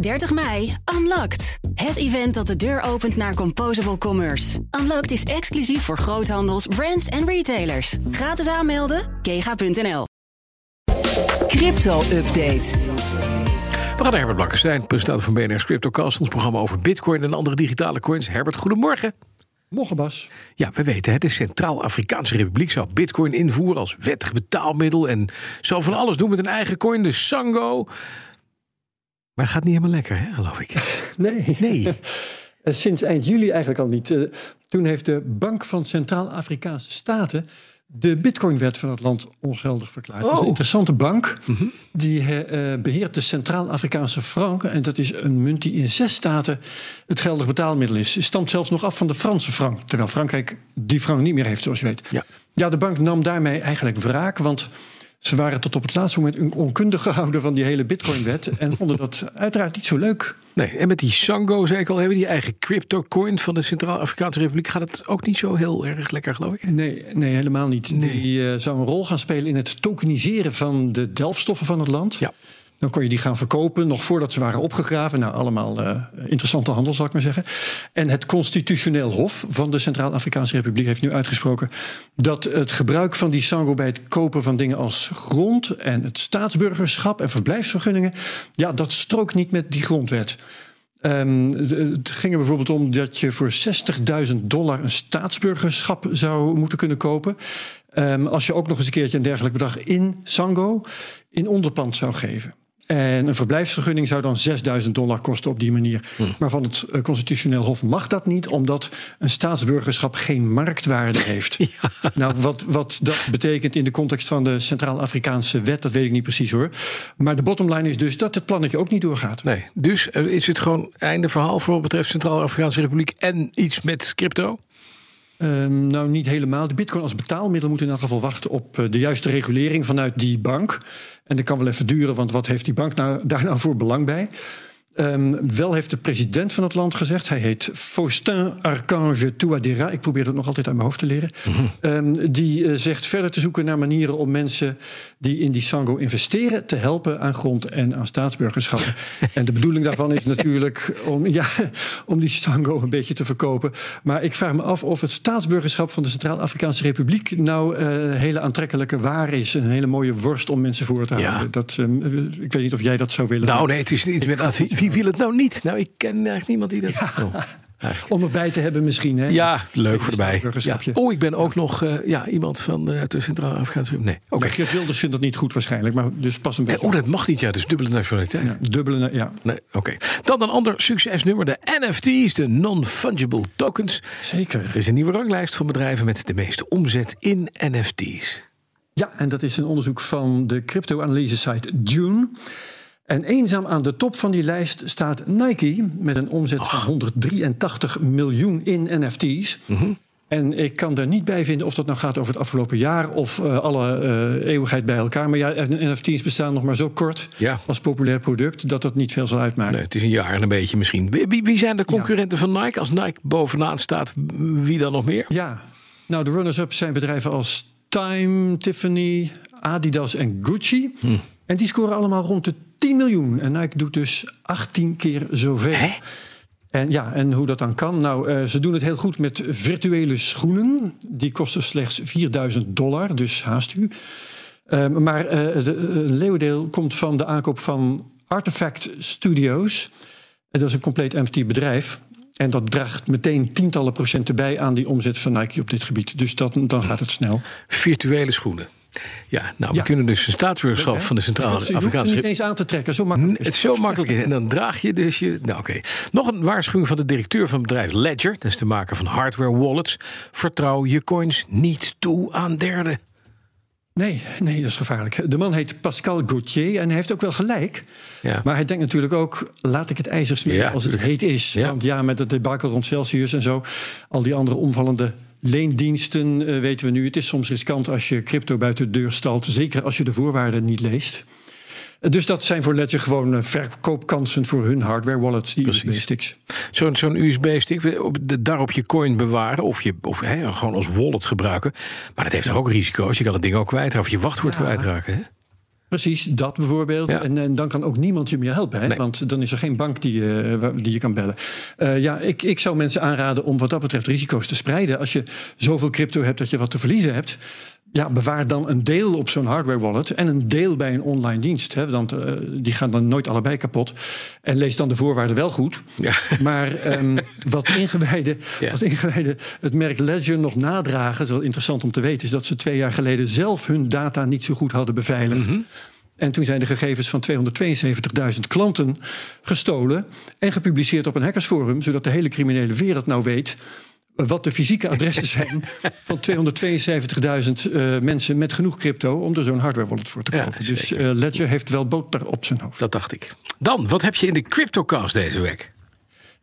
30 mei, Unlocked. Het event dat de deur opent naar Composable Commerce. Unlocked is exclusief voor groothandels, brands en retailers. Gratis aanmelden, kega.nl. Crypto-update. We gaan naar Herbert Blankenstein, presentator van BNR's CryptoCast. Ons programma over bitcoin en andere digitale coins. Herbert, goedemorgen. Morgen, Bas. Ja, we weten, hè, de Centraal-Afrikaanse Republiek zou bitcoin invoeren als wettig betaalmiddel. En zou van alles doen met een eigen coin, de Sango. Maar het gaat niet helemaal lekker, hè, geloof ik. Nee. Nee. Eh, Sinds eind juli eigenlijk al niet. Eh, Toen heeft de Bank van Centraal-Afrikaanse Staten de bitcoinwet van het land ongeldig verklaard. Dat is Oh. een interessante bank. Die eh, eh, beheert de Centraal-Afrikaanse frank. En dat is een munt die in zes staten het geldig betaalmiddel is. Het stamt zelfs nog af van de Franse frank. Terwijl Frankrijk die frank niet meer heeft, zoals je weet. Ja. Ja, de bank nam daarmee eigenlijk wraak. Want ze waren tot op het laatste moment onkundig gehouden van die hele bitcoinwet. En vonden dat uiteraard niet zo leuk. Nee, en met die Sango, zei ik al, hebben die eigen crypto-coin van de Centraal-Afrikaanse Republiek. Gaat het ook niet zo heel erg lekker, geloof ik. Nee, nee helemaal niet. Nee. Die eh, zou een rol gaan spelen in het tokeniseren van de delfstoffen van het land. Ja. Dan kon je die gaan verkopen, nog voordat ze waren opgegraven. Nou, allemaal eh, interessante handel, zal ik maar zeggen. En het Constitutioneel Hof van de Centraal-Afrikaanse Republiek heeft nu uitgesproken dat het gebruik van die sango bij het kopen van dingen als grond en het staatsburgerschap en verblijfsvergunningen, ja, dat strookt niet met die grondwet. Ehm, het ging er bijvoorbeeld om dat je voor 60.000 dollar een staatsburgerschap zou moeten kunnen kopen. Ehm, als je ook nog eens een keertje een dergelijk bedrag in Sango in onderpand zou geven. En een verblijfsvergunning zou dan 6000 dollar kosten op die manier. Maar van het eh, Constitutioneel Hof mag dat niet, omdat een staatsburgerschap geen marktwaarde heeft. Nou, wat, wat dat betekent in de context van de Centraal-Afrikaanse wet, dat weet ik niet precies hoor. Maar de bottomline is dus dat het plannetje ook niet doorgaat. Nee, dus eh, is het gewoon einde verhaal voor wat betreft Centraal-Afrikaanse Republiek en iets met crypto? Ehm, nou, niet helemaal. De bitcoin als betaalmiddel moet in elk geval wachten op eh, de juiste regulering vanuit die bank. En dat kan wel even duren, want wat heeft die bank nou, daar nou voor belang bij? Ehm, wel heeft de president van het land gezegd, hij heet Faustin Archange Touadéra, ik probeer dat nog altijd uit mijn hoofd te leren. Ehm, die eh, zegt verder te zoeken naar manieren om mensen die in die Sango investeren te helpen aan grond en aan staatsburgerschappen. en de bedoeling daarvan is natuurlijk om, ja, om die Sango een beetje te verkopen. Maar ik vraag me af of het staatsburgerschap van de Centraal-Afrikaanse Republiek nou eh, hele aantrekkelijke waar is. Een hele mooie worst om mensen voor te Ja. houden. Dat, ehm, ik weet niet of jij dat zou willen. Nou nee, het is niet met wie, wil het nou niet? Nou, ik ken eigenlijk niemand die dat... Oh. Om erbij te hebben misschien. Hè? Ja, leuk voor erbij. Ja. Staatsburgerschapje. Oh, ik ben ook nog eh, ja, iemand van eh, de Centraal-Afrikaanse Republiek. Nee, oké. Maar Geert Wilders vindt dat niet goed waarschijnlijk. Maar dus pas een beetje. Oh, dat mag niet, ja. Dus dubbele nationaliteit. ja, dubbele, ja, Nee, oké. Dan een ander succesnummer, de NFT's, de Non-Fungible Tokens. zeker. Er is een nieuwe ranglijst van bedrijven met de meeste omzet in NFT's. Ja, en dat is een onderzoek van de crypto-analyse-site Dune. En eenzaam aan de top van die lijst staat Nike met een omzet van 183 miljoen in NFT's. En ik kan er niet bij vinden of dat nou gaat over het afgelopen jaar of eh, alle eh, eeuwigheid bij elkaar. Maar ja, NFT's bestaan nog maar zo kort Ja. als populair product dat dat niet veel zal uitmaken. Nee, het is een jaar en een beetje misschien. Wie, wie- wie zijn de concurrenten van Nike? Als Nike bovenaan staat, wie dan nog meer? Ja, nou de runners-up zijn bedrijven als Time, Tiffany, Adidas en Gucci. En die scoren allemaal rond de 10 miljoen. En Nike doet dus 18 keer zoveel. Hè? En ja, en hoe dat dan kan? Nou, eh, ze doen het heel goed met virtuele schoenen. Die kosten slechts 4000 dollar, dus haast u. Eh, maar de- een leeuwendeel komt van de aankoop van Artifact Studios. En dat is een compleet NFT-bedrijf. En dat draagt meteen tientallen procenten bij aan die omzet van Nike op dit gebied. Dus dat, dan gaat het snel. Virtuele schoenen. Ja, nou, we Ja. kunnen dus een staatsburgerschap van de hoeft ze Centraal-Afrikaanse niet eens aan te trekken, zo makkelijk. Het is zo makkelijk. is. En dan draag je dus je. Nou, oké. Nog een waarschuwing van de directeur van het bedrijf Ledger. Dat is de maker van hardware wallets. Vertrouw je coins niet toe aan derden. Nee, nee, dat is gevaarlijk. De man heet Pascal Gauthier en hij heeft ook wel gelijk. Ja. Maar hij denkt natuurlijk ook, laat ik het ijzer smeden Ja, als het heet is. Ja. Want ja, met het debakel rond Celsius en zo, al die andere omvallende leendiensten eh, weten we nu. Het is soms riskant als je crypto buiten de deur stalt, zeker als je de voorwaarden niet leest. Eh, Dus dat zijn voor Ledger gewoon eh, verkoopkansen voor hun hardware wallets, die. USB-sticks. Zo'n zo'n USB-stick, daarop je coin bewaren of, je, of gewoon als wallet gebruiken. Maar dat heeft toch ook risico's? Je kan het ding ook kwijtraken of je wachtwoord kwijtraken. Hè? Precies, dat bijvoorbeeld. Ja. En, en dan kan ook niemand je meer helpen. Hè? Nee. Want dan is er geen bank die, je- waar- die je kan bellen. Eh, ja, ik, ik zou mensen aanraden om wat dat betreft risico's te spreiden. Als je zoveel crypto hebt dat je wat te verliezen hebt. Ja, bewaar dan een deel op zo'n hardware wallet en een deel bij een online dienst. Hè? Want eh, die gaan dan nooit allebei kapot. En lees dan de voorwaarden wel goed. Ja. Maar ehm, wat, ingewijden, Ja. wat ingewijden het merk Ledger nog nadragen, is wel interessant om te weten, is dat ze twee jaar geleden zelf hun data niet zo goed hadden beveiligd. Mhm. En toen zijn de gegevens van 272.000 klanten gestolen en gepubliceerd op een hackersforum, zodat de hele criminele wereld nou weet wat de fysieke adressen zijn van 272.000 eh, mensen met genoeg crypto om er zo'n hardware wallet voor te Ja, kopen. dus eh, Ledger heeft wel boter op zijn hoofd. Dat dacht ik. Dan, wat heb je in de CryptoCast deze week?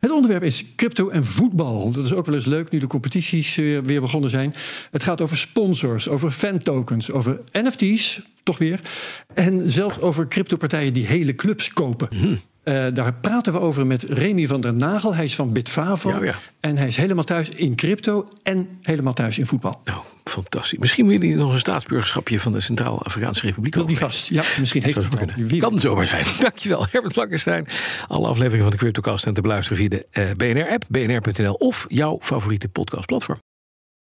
Het onderwerp is crypto en voetbal. Dat is ook wel eens leuk nu de competities eh, weer begonnen zijn. Het gaat over sponsors, over fan-tokens, over NFT's, toch weer. En zelfs over cryptopartijen die hele clubs kopen. Mhm. Eh, daar praten we over met Remy van der Nagel. Hij is van Bitfavo. Ja, ja. En hij is helemaal thuis in crypto en helemaal thuis in voetbal. Nou, fantastisch. Misschien wil hij nog een staatsburgerschapje van de Centraal-Afrikaanse Republiek. Wil die vast? Ja, misschien heeft Dat het kunnen. Wie Kan zomaar zijn. Dankjewel, Herbert Blankenstein. Alle afleveringen van de CryptoCast zijn te beluisteren via de eh, BNR-app, bnr.nl of jouw favoriete podcastplatform.